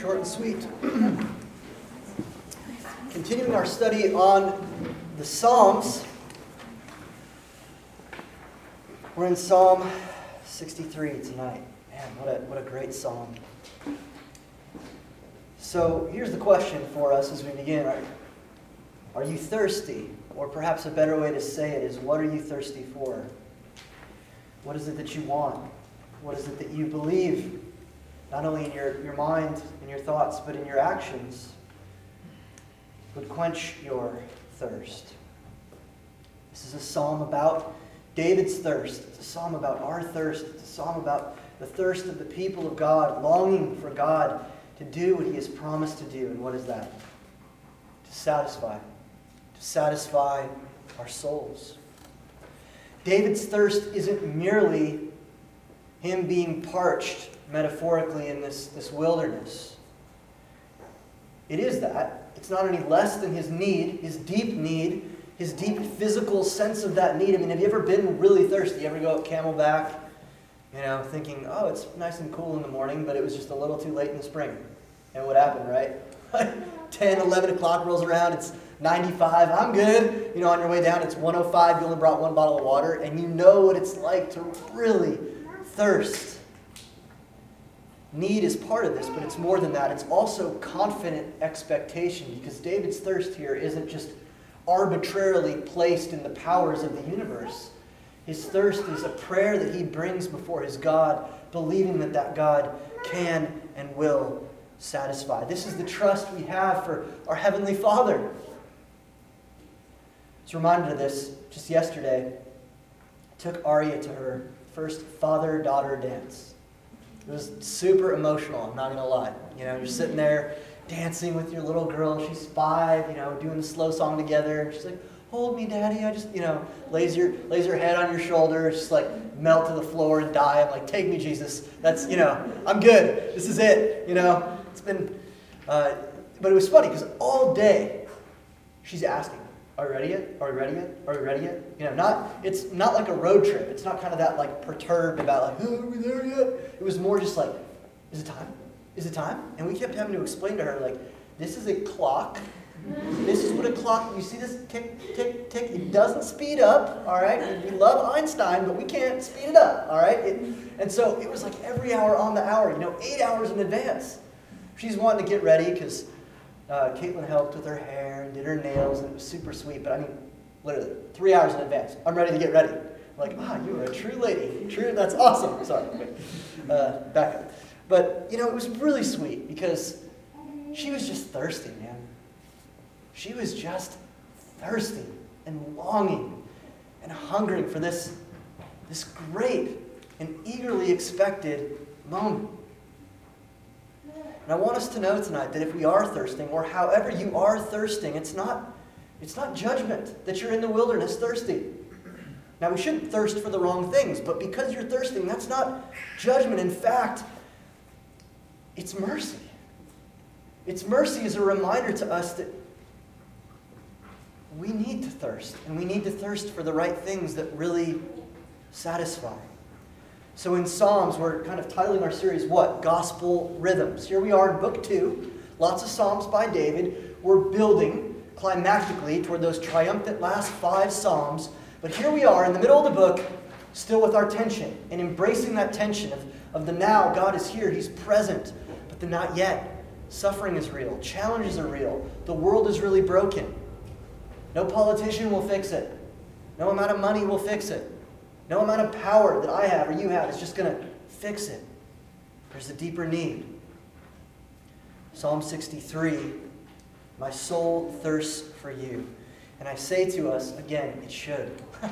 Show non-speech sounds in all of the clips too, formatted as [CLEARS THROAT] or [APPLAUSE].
Short and sweet. [CLEARS THROAT] Continuing our study on the Psalms, we're in Psalm 63 tonight. Man, what a, what a great psalm. So here's the question for us as we begin. Are, are you thirsty? Or perhaps a better way to say it is, what are you thirsty for? What is it that you want? What is it that you believe? Not only in your, your mind and your thoughts, but in your actions would quench your thirst. This is a psalm about David's thirst. It's a psalm about our thirst. It's a psalm about the thirst of the people of God, longing for God to do what he has promised to do. And what is that? To satisfy. To satisfy our souls. David's thirst isn't merely him being parched metaphorically in this, this wilderness. It is that. It's not any less than his need, his deep need, his deep physical sense of that need. I mean, have you ever been really thirsty? You ever go up Camelback, you know, thinking, oh, it's nice and cool in the morning, but it was just a little too late in the spring. And what happened, right? [LAUGHS] 10, 11 o'clock rolls around, it's 95, I'm good. You know, on your way down, it's 105, you only brought one bottle of water, and you know what it's like to really thirst. Need is part of this, but it's more than that. It's also confident expectation because David's thirst here isn't just arbitrarily placed in the powers of the universe. His thirst is a prayer that he brings before his God, believing that that God can and will satisfy. This is the trust we have for our Heavenly Father. I was reminded of this just yesterday. I took Arya to her first father daughter dance. It was super emotional, I'm not going to lie. You know, you're sitting there dancing with your little girl. She's five, you know, doing the slow song together. She's like, hold me, daddy. I just, you know, lays your, lays her head on your shoulder, just like melt to the floor and die. I'm like, take me, Jesus. That's, you know, I'm good. This is it. You know, it's been, uh, but it was funny because all day she's asking, are we ready yet? Are we ready yet? Are we ready yet? You know, not it's not like a road trip. It's not kind of that like perturbed about like, oh, are we there yet? It was more just like, is it time? Is it time? And we kept having to explain to her like, this is a clock. This is what a clock. You see this tick, tick, tick. It doesn't speed up. All right. We love Einstein, but we can't speed it up. All right. It, and so it was like every hour on the hour. You know, eight hours in advance. She's wanting to get ready because uh, Caitlin helped with her hair and did her nails, and it was super sweet. But I mean, literally, three hours in advance. I'm ready to get ready. I'm like, ah, you are a true lady. True, that's awesome. [LAUGHS] Sorry. Uh, back up. But, you know, it was really sweet because she was just thirsty, man. She was just thirsty and longing and hungering for this, this great and eagerly expected moment. And I want us to know tonight that if we are thirsting, or however you are thirsting, it's not, it's not judgment that you're in the wilderness thirsty. Now, we shouldn't thirst for the wrong things, but because you're thirsting, that's not judgment. In fact, it's mercy. It's mercy is a reminder to us that we need to thirst, and we need to thirst for the right things that really satisfy. So in Psalms, we're kind of titling our series what? Gospel Rhythms. Here we are in book two, lots of Psalms by David. We're building climactically toward those triumphant last five Psalms. But here we are in the middle of the book, still with our tension and embracing that tension of, of the now. God is here, He's present, but the not yet. Suffering is real, challenges are real, the world is really broken. No politician will fix it, no amount of money will fix it. No amount of power that I have or you have is just going to fix it. There's a deeper need. Psalm 63 My soul thirsts for you. And I say to us, again, it should. [LAUGHS]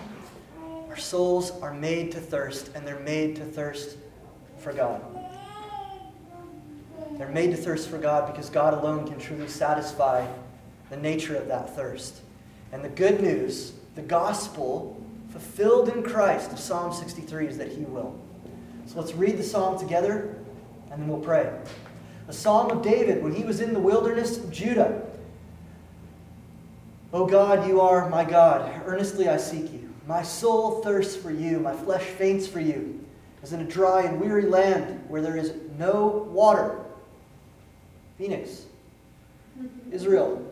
Our souls are made to thirst, and they're made to thirst for God. They're made to thirst for God because God alone can truly satisfy the nature of that thirst. And the good news, the gospel, fulfilled in Christ of Psalm 63 is that he will. So let's read the psalm together and then we'll pray. A psalm of David when he was in the wilderness of Judah. O God, you are my God. Earnestly I seek you. My soul thirsts for you. My flesh faints for you as in a dry and weary land where there is no water. Phoenix, mm-hmm. Israel.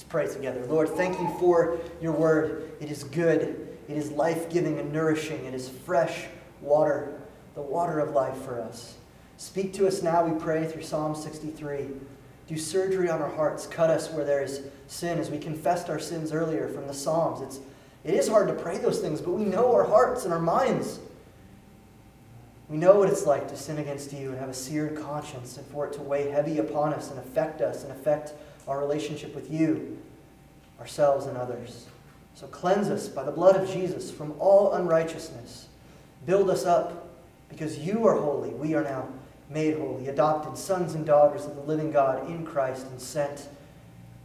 Let's pray together. Lord, thank you for your word. It is good, it is life giving and nourishing, it is fresh water, the water of life for us. Speak to us now, we pray, through Psalm 63. Do surgery on our hearts. Cut us where there is sin, as we confessed our sins earlier from the Psalms. It's, it is hard to pray those things, but we know our hearts and our minds. We know what it's like to sin against you and have a seared conscience, and for it to weigh heavy upon us and affect us and affect our relationship with you, ourselves, and others. So cleanse us by the blood of Jesus from all unrighteousness. Build us up because you are holy. We are now made holy, adopted sons and daughters of the living God in Christ, and sent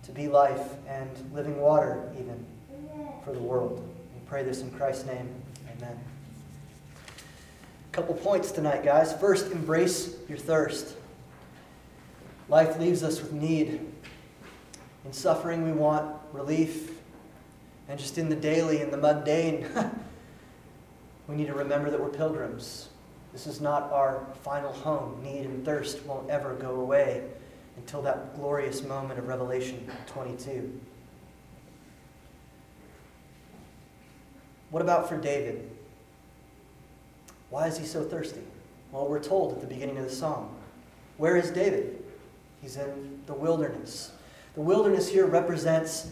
to be life and living water, even for the world. We pray this in Christ's name. Amen. A couple points tonight, guys. First, embrace your thirst. Life leaves us with need. In suffering, we want relief. And just in the daily, in the mundane, [LAUGHS] we need to remember that we're pilgrims. This is not our final home. Need and thirst won't ever go away until that glorious moment of Revelation 22. What about for David? Why is he so thirsty? Well, we're told at the beginning of the song. Where is David? He's in the wilderness. The wilderness here represents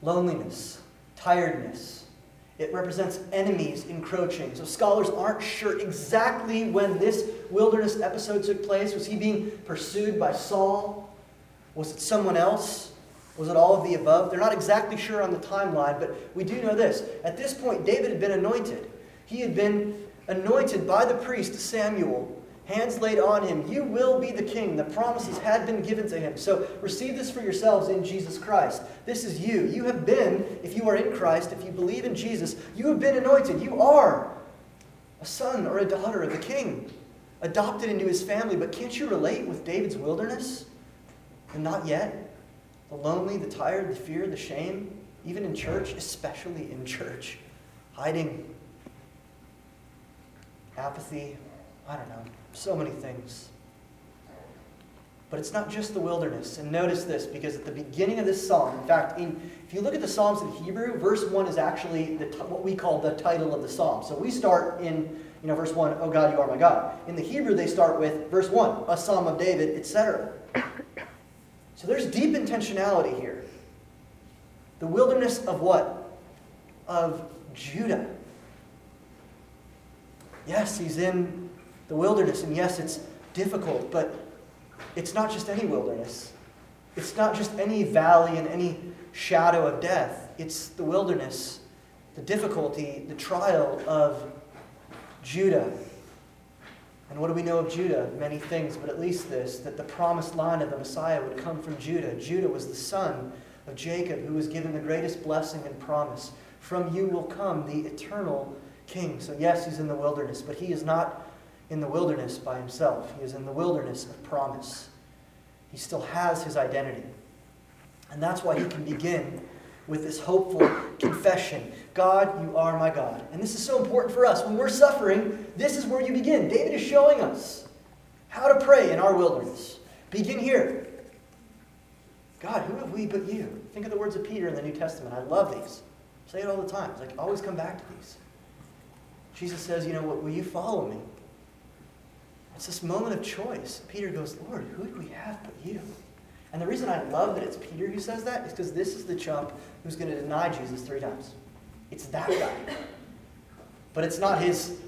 loneliness, tiredness. It represents enemies encroaching. So scholars aren't sure exactly when this wilderness episode took place. Was he being pursued by Saul? Was it someone else? Was it all of the above? They're not exactly sure on the timeline, but we do know this. At this point, David had been anointed. He had been anointed by the priest Samuel hands laid on him. You will be the king. The promises had been given to him. So receive this for yourselves in Jesus Christ. This is you. You have been, if you are in Christ, if you believe in Jesus, you have been anointed. You are a son or a daughter of the king, adopted into his family. But can't you relate with David's wilderness? And not yet. The lonely, the tired, the fear, the shame, even in church, especially in church. Hiding, apathy, I don't know so many things. But it's not just the wilderness. And notice this, because at the beginning of this psalm, in fact, in, if you look at the Psalms in Hebrew, verse 1 is actually the, what we call the title of the psalm. So we start in you know, verse 1, Oh God, you are my God. In the Hebrew, they start with verse 1, a psalm of David, etc. [COUGHS] So there's deep intentionality here. The wilderness of what? Of Judah. Yes, he's in the wilderness. And yes, it's difficult, but it's not just any wilderness. It's not just any valley and any shadow of death. It's the wilderness, the difficulty, the trial of Judah. And what do we know of Judah? Many things, but at least this that the promised line of the Messiah would come from Judah. Judah was the son of Jacob, who was given the greatest blessing and promise. From you will come the eternal king. So, yes, he's in the wilderness, but he is not in the wilderness by himself. He is in the wilderness of promise. He still has his identity. And that's why he can begin with this hopeful confession God, you are my God. And this is so important for us. When we're suffering, this is where you begin. David is showing us how to pray in our wilderness. Begin here. God, who have we but you? Think of the words of Peter in the New Testament. I love these. Say it all the time. It's like always come back to these. Jesus says, you know what, will you follow me? It's this moment of choice. Peter goes, Lord, who do we have but you? And the reason I love that it's Peter who says that is because this is the chump who's going to deny Jesus three times. It's that guy. But it's not his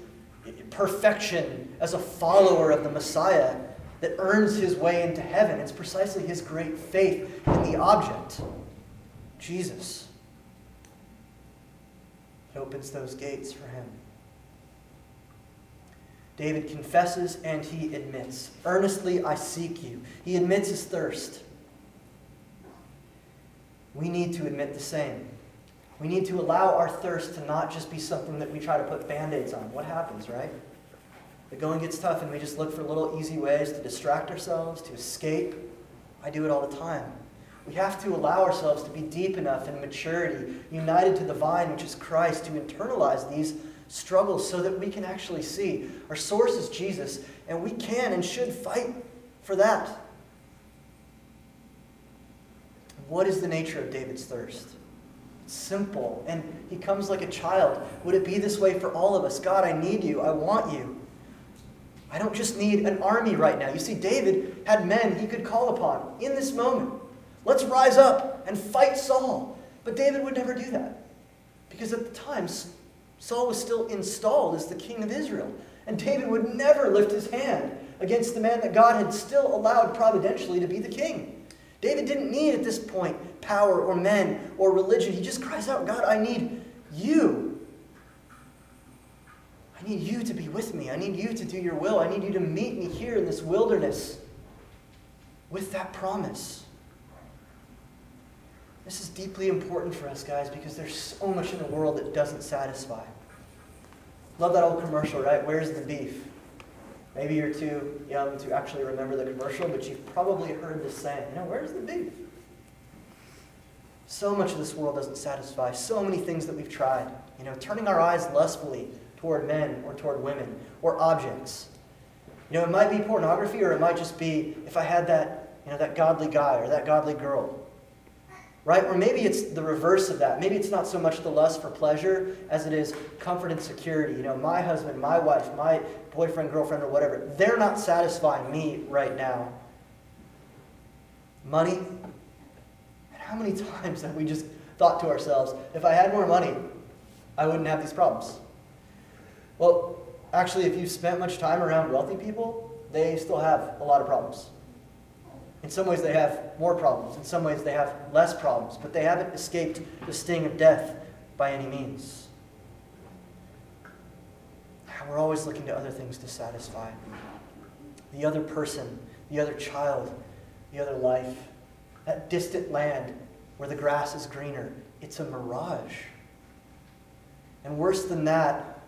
perfection as a follower of the Messiah that earns his way into heaven. It's precisely his great faith in the object, Jesus. It opens those gates for him. David confesses and he admits. Earnestly I seek you. He admits his thirst. We need to admit the same. We need to allow our thirst to not just be something that we try to put band aids on. What happens, right? The going gets tough and we just look for little easy ways to distract ourselves, to escape. I do it all the time. We have to allow ourselves to be deep enough in maturity, united to the vine, which is Christ, to internalize these struggles so that we can actually see our source is Jesus, and we can and should fight for that. What is the nature of David's thirst? Simple, and he comes like a child. Would it be this way for all of us? God, I need you. I want you. I don't just need an army right now. You see, David had men he could call upon in this moment. Let's rise up and fight Saul. But David would never do that because at the time, Saul was still installed as the king of Israel. And David would never lift his hand against the man that God had still allowed providentially to be the king. David didn't need at this point power or men or religion. He just cries out, God, I need you. I need you to be with me. I need you to do your will. I need you to meet me here in this wilderness with that promise. This is deeply important for us, guys, because there's so much in the world that doesn't satisfy. Love that old commercial, right? Where's the beef? Maybe you're too young to actually remember the commercial, but you've probably heard the saying, you know, where's the beef? So much of this world doesn't satisfy. So many things that we've tried. You know, turning our eyes lustfully toward men or toward women or objects. You know, it might be pornography or it might just be if I had that, you know, that godly guy or that godly girl right? Or maybe it's the reverse of that. Maybe it's not so much the lust for pleasure as it is comfort and security. You know, my husband, my wife, my boyfriend, girlfriend, or whatever, they're not satisfying me right now. Money. And how many [LAUGHS] times have we just thought to ourselves, if I had more money, I wouldn't have these problems? Well, actually, if you've spent much time around wealthy people, they still have a lot of problems. In some ways, they have more problems. In some ways, they have less problems. But they haven't escaped the sting of death by any means. We're always looking to other things to satisfy the other person, the other child, the other life, that distant land where the grass is greener. It's a mirage. And worse than that,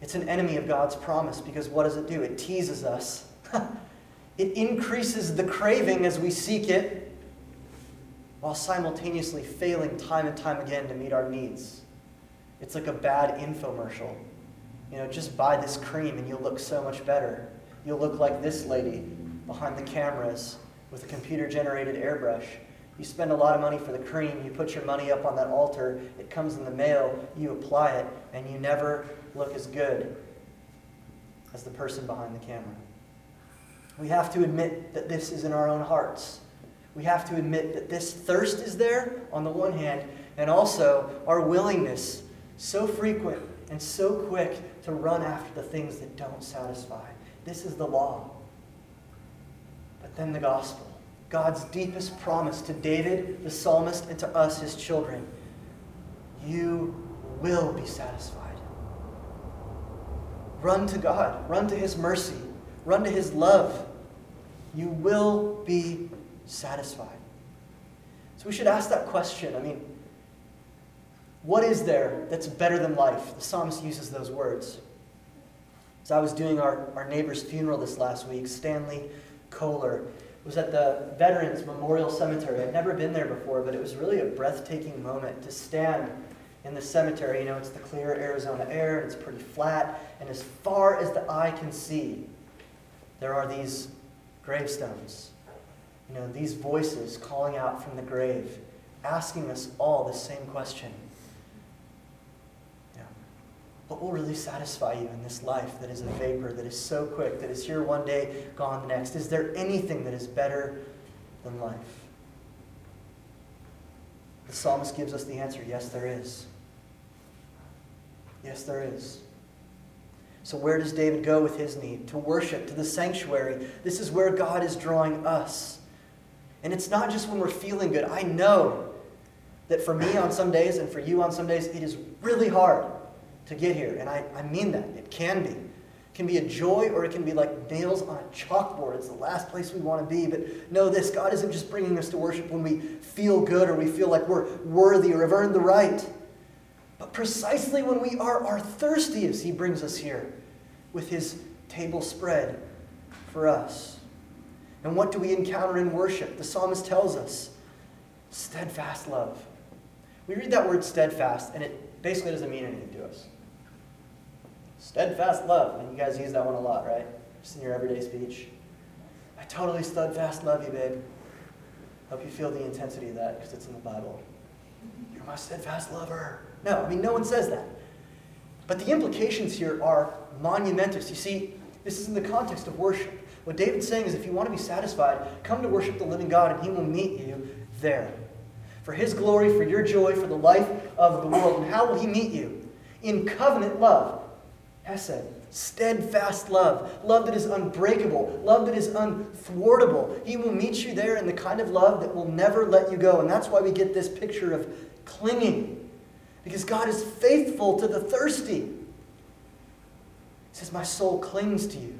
it's an enemy of God's promise because what does it do? It teases us. [LAUGHS] It increases the craving as we seek it, while simultaneously failing time and time again to meet our needs. It's like a bad infomercial. You know, just buy this cream and you'll look so much better. You'll look like this lady behind the cameras with a computer generated airbrush. You spend a lot of money for the cream, you put your money up on that altar, it comes in the mail, you apply it, and you never look as good as the person behind the camera. We have to admit that this is in our own hearts. We have to admit that this thirst is there on the one hand, and also our willingness, so frequent and so quick to run after the things that don't satisfy. This is the law. But then the gospel, God's deepest promise to David, the psalmist, and to us, his children. You will be satisfied. Run to God, run to his mercy. Run to his love. You will be satisfied. So we should ask that question. I mean, what is there that's better than life? The psalmist uses those words. As I was doing our, our neighbor's funeral this last week, Stanley Kohler was at the Veterans Memorial Cemetery. I'd never been there before, but it was really a breathtaking moment to stand in the cemetery. You know, it's the clear Arizona air, and it's pretty flat, and as far as the eye can see, there are these gravestones. You know, these voices calling out from the grave, asking us all the same question. Yeah. what will really satisfy you in this life that is a vapor, that is so quick, that is here one day, gone the next? Is there anything that is better than life? The psalmist gives us the answer yes, there is. Yes, there is. So, where does David go with his need? To worship, to the sanctuary. This is where God is drawing us. And it's not just when we're feeling good. I know that for me on some days and for you on some days, it is really hard to get here. And I, I mean that. It can be. It can be a joy or it can be like nails on a chalkboard. It's the last place we want to be. But know this God isn't just bringing us to worship when we feel good or we feel like we're worthy or have earned the right. But precisely when we are our thirstiest, He brings us here with His table spread for us. And what do we encounter in worship? The psalmist tells us steadfast love. We read that word steadfast, and it basically doesn't mean anything to us. Steadfast love. And you guys use that one a lot, right? Just in your everyday speech. I totally steadfast love you, babe. Hope you feel the intensity of that because it's in the Bible. You're my steadfast lover. No, I mean, no one says that. But the implications here are monumentous. You see, this is in the context of worship. What David's saying is if you want to be satisfied, come to worship the living God and he will meet you there. For his glory, for your joy, for the life of the world. And how will he meet you? In covenant love. Hesed, steadfast love, love that is unbreakable, love that is unthwartable. He will meet you there in the kind of love that will never let you go. And that's why we get this picture of clinging. Because God is faithful to the thirsty. He says, My soul clings to you.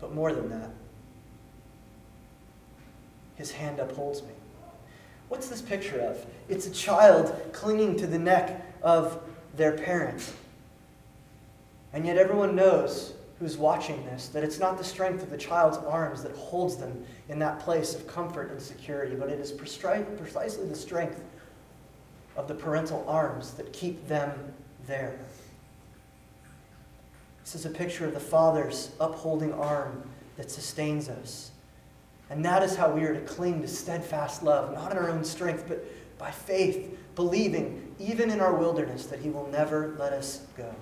But more than that, his hand upholds me. What's this picture of? It's a child clinging to the neck of their parent. And yet, everyone knows who's watching this that it's not the strength of the child's arms that holds them in that place of comfort and security, but it is precisely the strength of the parental arms that keep them there. This is a picture of the Father's upholding arm that sustains us. And that is how we are to cling to steadfast love, not in our own strength, but by faith, believing, even in our wilderness, that He will never let us go.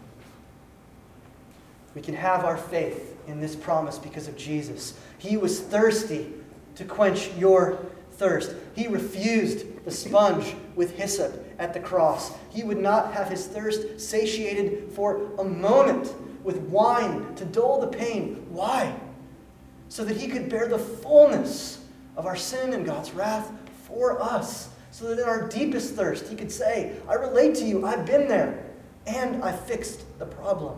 We can have our faith in this promise because of Jesus. He was thirsty to quench your thirst. He refused the sponge with hyssop at the cross. He would not have his thirst satiated for a moment with wine to dull the pain. Why? So that he could bear the fullness of our sin and God's wrath for us. So that in our deepest thirst, he could say, I relate to you, I've been there, and I fixed the problem.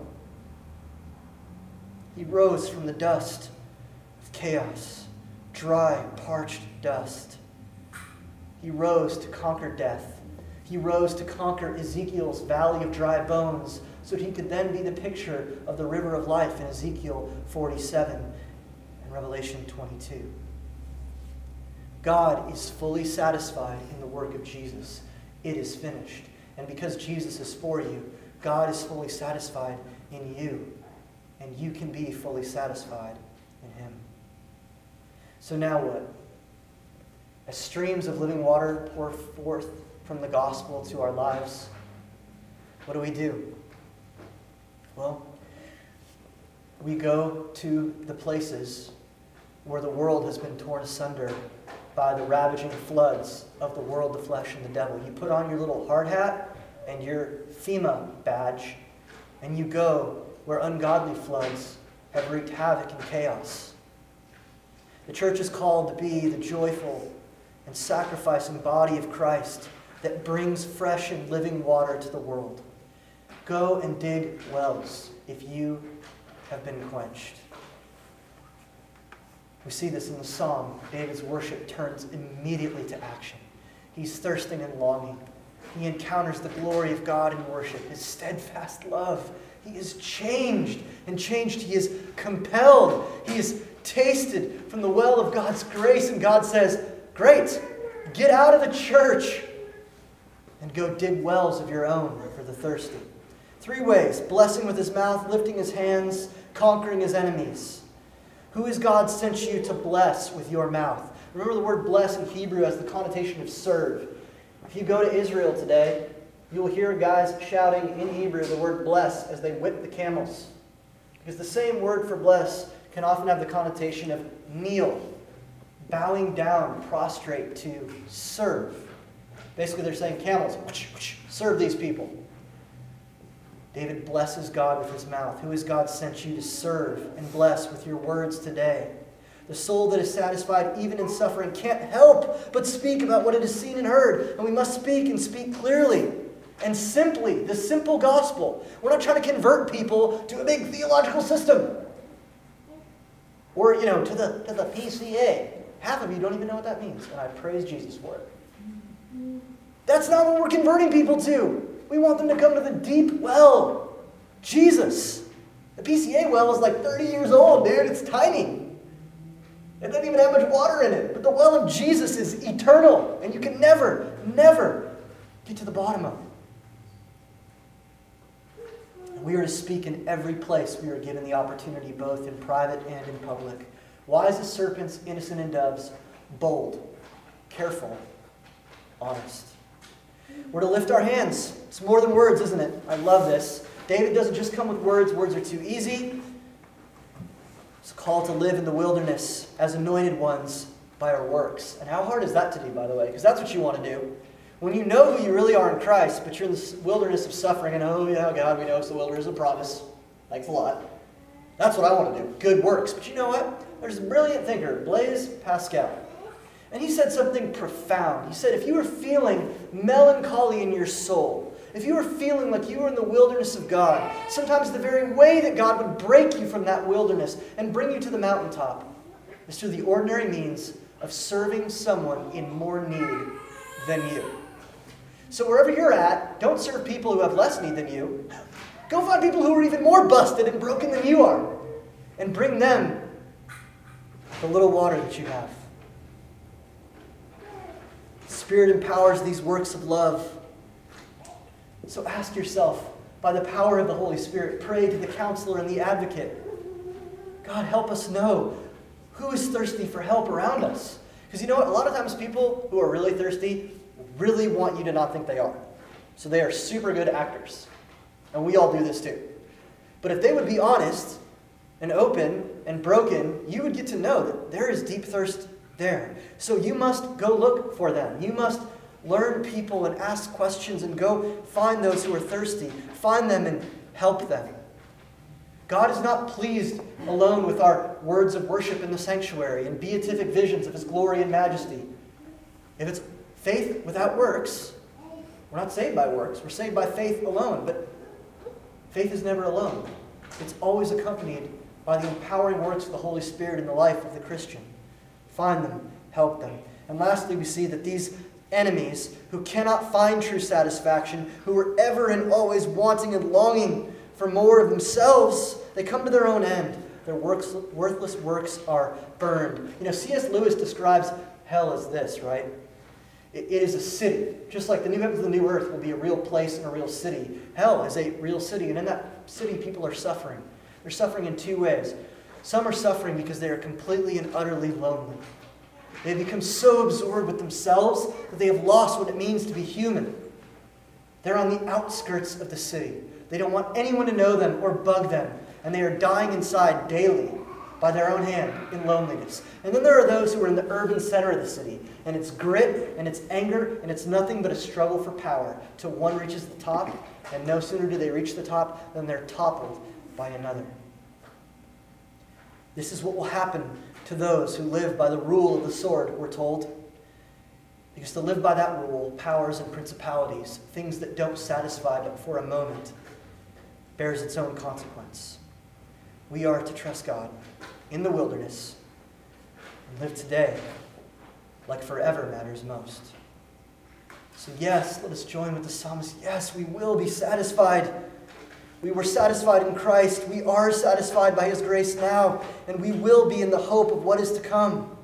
He rose from the dust of chaos, dry, parched dust. He rose to conquer death. He rose to conquer Ezekiel's valley of dry bones so he could then be the picture of the river of life in Ezekiel 47 and Revelation 22. God is fully satisfied in the work of Jesus. It is finished. And because Jesus is for you, God is fully satisfied in you and you can be fully satisfied in Him. So now what? As streams of living water pour forth from the gospel to our lives, what do we do? Well, we go to the places where the world has been torn asunder by the ravaging floods of the world, the flesh, and the devil. You put on your little hard hat and your FEMA badge, and you go where ungodly floods have wreaked havoc and chaos. The church is called to be the joyful and sacrificing body of Christ that brings fresh and living water to the world. Go and dig wells if you have been quenched. We see this in the psalm. David's worship turns immediately to action. He's thirsting and longing. He encounters the glory of God in worship, his steadfast love, he is changed, and changed he is compelled. He is tasted from the well of God's grace, and God says, Great, get out of the church and go dig wells of your own for the thirsty. Three ways blessing with his mouth, lifting his hands, conquering his enemies. Who has God sent you to bless with your mouth? Remember, the word bless in Hebrew has the connotation of serve. If you go to Israel today, you'll hear guys shouting in Hebrew the word bless as they whip the camels. Because the same word for bless can often have the connotation of kneel, bowing down, prostrate to serve. Basically, they're saying, camels, serve these people. David blesses God with his mouth. Who has God sent you to serve and bless with your words today? The soul that is satisfied even in suffering can't help but speak about what it has seen and heard. And we must speak and speak clearly and simply, the simple gospel. We're not trying to convert people to a big theological system. Or, you know, to the, to the PCA. Half of you don't even know what that means, and I praise Jesus for it. That's not what we're converting people to. We want them to come to the deep well, Jesus. The PCA well is like 30 years old, dude. It's tiny. It doesn't even have much water in it. But the well of Jesus is eternal, and you can never, never get to the bottom of it. We are to speak in every place we are given the opportunity, both in private and in public. Wise as serpents, innocent as doves, bold, careful, honest. We're to lift our hands. It's more than words, isn't it? I love this. David doesn't just come with words, words are too easy. It's a call to live in the wilderness as anointed ones by our works. And how hard is that to do, by the way? Because that's what you want to do. When you know who you really are in Christ, but you're in the wilderness of suffering, and oh, yeah, God, we know it's the wilderness of promise. Thanks a lot. That's what I want to do. Good works. But you know what? There's a brilliant thinker, Blaise Pascal. And he said something profound. He said, if you are feeling melancholy in your soul, if you are feeling like you are in the wilderness of God, sometimes the very way that God would break you from that wilderness and bring you to the mountaintop is through the ordinary means of serving someone in more need than you. So wherever you're at, don't serve people who have less need than you. Go find people who are even more busted and broken than you are and bring them the little water that you have. Spirit empowers these works of love. So ask yourself, by the power of the Holy Spirit, pray to the counselor and the advocate. God, help us know who is thirsty for help around us. Because you know what? A lot of times people who are really thirsty really want you to not think they are. So they are super good actors. And we all do this too. But if they would be honest and open and broken, you would get to know that there is deep thirst there. So you must go look for them. You must learn people and ask questions and go find those who are thirsty. Find them and help them. God is not pleased alone with our words of worship in the sanctuary and beatific visions of his glory and majesty. If it's Faith without works, we're not saved by works. We're saved by faith alone. But faith is never alone, it's always accompanied by the empowering works of the Holy Spirit in the life of the Christian. Find them, help them. And lastly, we see that these enemies who cannot find true satisfaction, who are ever and always wanting and longing for more of themselves, they come to their own end. Their works, worthless works are burned. You know, C.S. Lewis describes hell as this, right? It is a city. Just like the new heavens and the new earth will be a real place and a real city. Hell is a real city, and in that city, people are suffering. They're suffering in two ways. Some are suffering because they are completely and utterly lonely. They become so absorbed with themselves that they have lost what it means to be human. They're on the outskirts of the city. They don't want anyone to know them or bug them, and they are dying inside daily by their own hand in loneliness. And then there are those who are in the urban center of the city, and it's grit and it's anger and it's nothing but a struggle for power till one reaches the top, and no sooner do they reach the top than they're toppled by another. This is what will happen to those who live by the rule of the sword, we're told. Because to live by that rule, powers and principalities, things that don't satisfy but for a moment, bears its own consequence. We are to trust God in the wilderness and live today like forever matters most. So, yes, let us join with the psalmist. Yes, we will be satisfied. We were satisfied in Christ. We are satisfied by his grace now, and we will be in the hope of what is to come.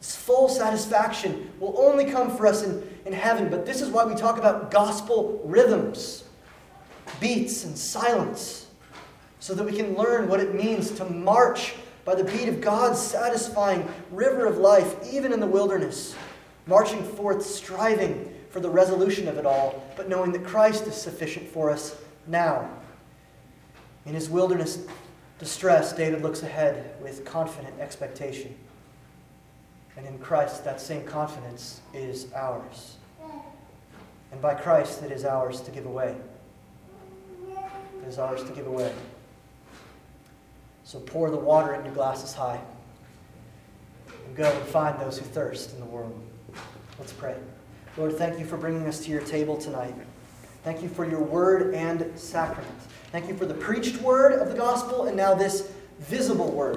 This full satisfaction will only come for us in, in heaven, but this is why we talk about gospel rhythms, beats, and silence so that we can learn what it means to march by the beat of God's satisfying river of life, even in the wilderness, marching forth, striving for the resolution of it all, but knowing that Christ is sufficient for us now. In his wilderness distress, David looks ahead with confident expectation. And in Christ, that same confidence is ours. And by Christ, it is ours to give away. It is ours to give away. So pour the water in your glasses high and go and find those who thirst in the world. Let's pray. Lord, thank you for bringing us to your table tonight. Thank you for your word and sacrament. Thank you for the preached word of the gospel and now this visible word